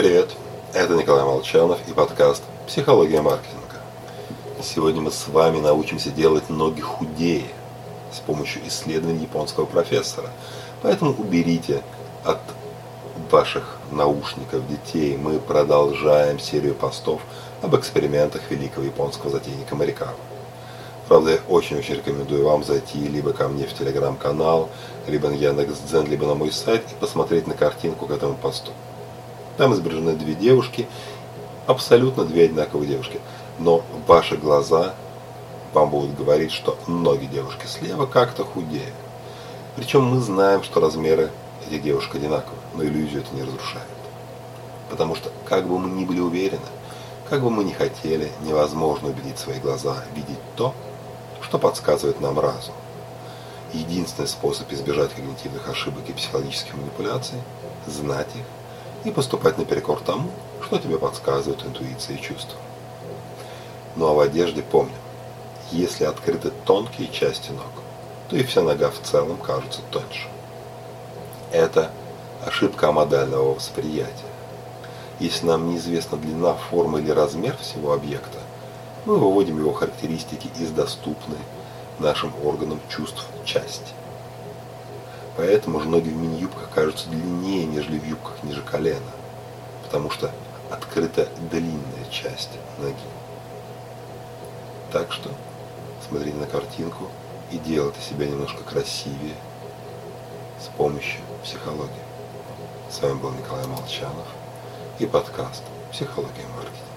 Привет, это Николай Молчанов и подкаст «Психология маркетинга». Сегодня мы с вами научимся делать ноги худее с помощью исследований японского профессора. Поэтому уберите от ваших наушников детей. Мы продолжаем серию постов об экспериментах великого японского затейника Марикава. Правда, я очень-очень рекомендую вам зайти либо ко мне в телеграм-канал, либо на Яндекс.Дзен, либо на мой сайт и посмотреть на картинку к этому посту. Там изображены две девушки, абсолютно две одинаковые девушки. Но ваши глаза вам будут говорить, что ноги девушки слева как-то худее. Причем мы знаем, что размеры этих девушек одинаковы, но иллюзию это не разрушает. Потому что, как бы мы ни были уверены, как бы мы ни хотели, невозможно убедить свои глаза видеть то, что подсказывает нам разум. Единственный способ избежать когнитивных ошибок и психологических манипуляций – знать их и поступать наперекор тому, что тебе подсказывают интуиция и чувства. Ну а в одежде помним, если открыты тонкие части ног, то и вся нога в целом кажется тоньше. Это ошибка модального восприятия. Если нам неизвестна длина, форма или размер всего объекта, мы выводим его характеристики из доступной нашим органам чувств части. Поэтому же ноги в мини-юбках кажутся длиннее, нежели в юбках ниже колена, потому что открыта длинная часть ноги. Так что смотрите на картинку и делайте себя немножко красивее с помощью психологии. С вами был Николай Молчанов и подкаст «Психология маркетинга».